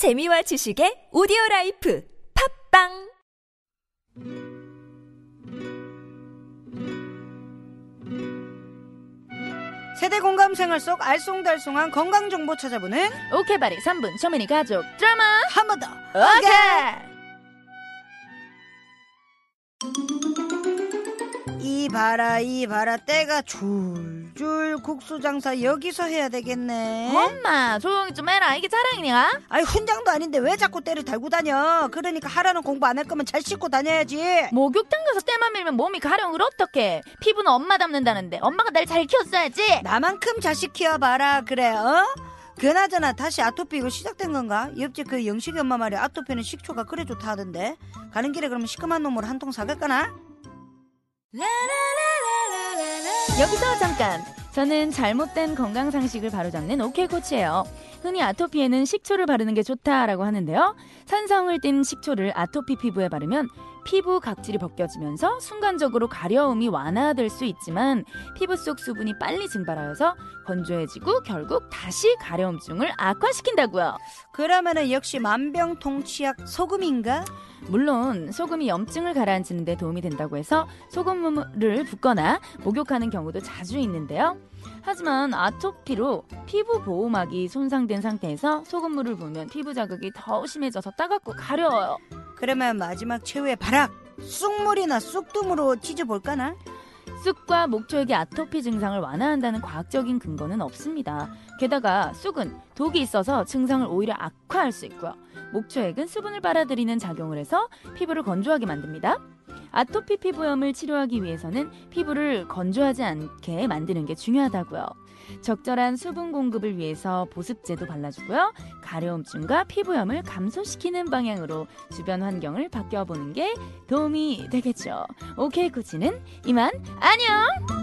재미와 지식의 audio life 팟빵! 세대 공감 생활 속 알쏭달쏭한 건강 정보 찾아보는 오케바리. 3분 초미니 가족 드라마! 한 번 더. 오케이! 이 봐라 이 봐라 때가 줄 줄 국수 장사 여기서 해야 되겠네. 엄마 조용히 좀 해라 이게 자랑이냐 아니 훈장도 아닌데 왜 자꾸 때를 달고 다녀? 그러니까 하라는 공부 안 할 거면 잘 씻고 다녀야지. 목욕탕 가서 때만 밀면 몸이 가려운 걸 어떡해 피부는 엄마 닮는다는데 엄마가 날 잘 키웠어야지 나만큼 자식 키워봐라 그래 어? 그나저나 다시 아토피 이거 시작된 건가? 옆집 그 영식이 엄마 말이 아토피는 식초가 그래 좋다 하던데 가는 길에 그러면 시큼한 놈으로 한 통 사갈까나? 여기서 잠깐. 저는 잘못된 건강 상식을 바로잡는 오케이 코치예요. 흔히 아토피에는 식초를 바르는 게 좋다라고 하는데요. 산성을 띤 식초를 아토피 피부에 바르면 피부 각질이 벗겨지면서 순간적으로 가려움이 완화될 수 있지만 피부 속 수분이 빨리 증발하여서 건조해지고 결국 다시 가려움증을 악화시킨다고요. 그러면은 역시 만병통치약 소금인가? 물론 소금이 염증을 가라앉히는 데 도움이 된다고 해서 소금물을 붓거나 목욕하는 경우도 자주 있는데요. 하지만 아토피로 피부 보호막이 손상된 상태에서 소금물을 부으면 피부 자극이 더 심해져서 따갑고 가려워요. 그러면 마지막 최후의 발악 쑥물이나 쑥dum으로 찢어볼까나? 쑥과 목초액이 아토피 증상을 완화한다는 과학적인 근거는 없습니다. 게다가 쑥은 독이 있어서 증상을 오히려 악화할 수 있고요. 목초액은 수분을 빨아들이는 작용을 해서 피부를 건조하게 만듭니다. 아토피 피부염을 치료하기 위해서는 피부를 건조하지 않게 만드는 게 중요하다고요. 적절한 수분 공급을 위해서 보습제도 발라주고요. 가려움증과 피부염을 감소시키는 방향으로 주변 환경을 바뀌어보는 게 도움이 되겠죠. 오케이 코치는 이만 안녕!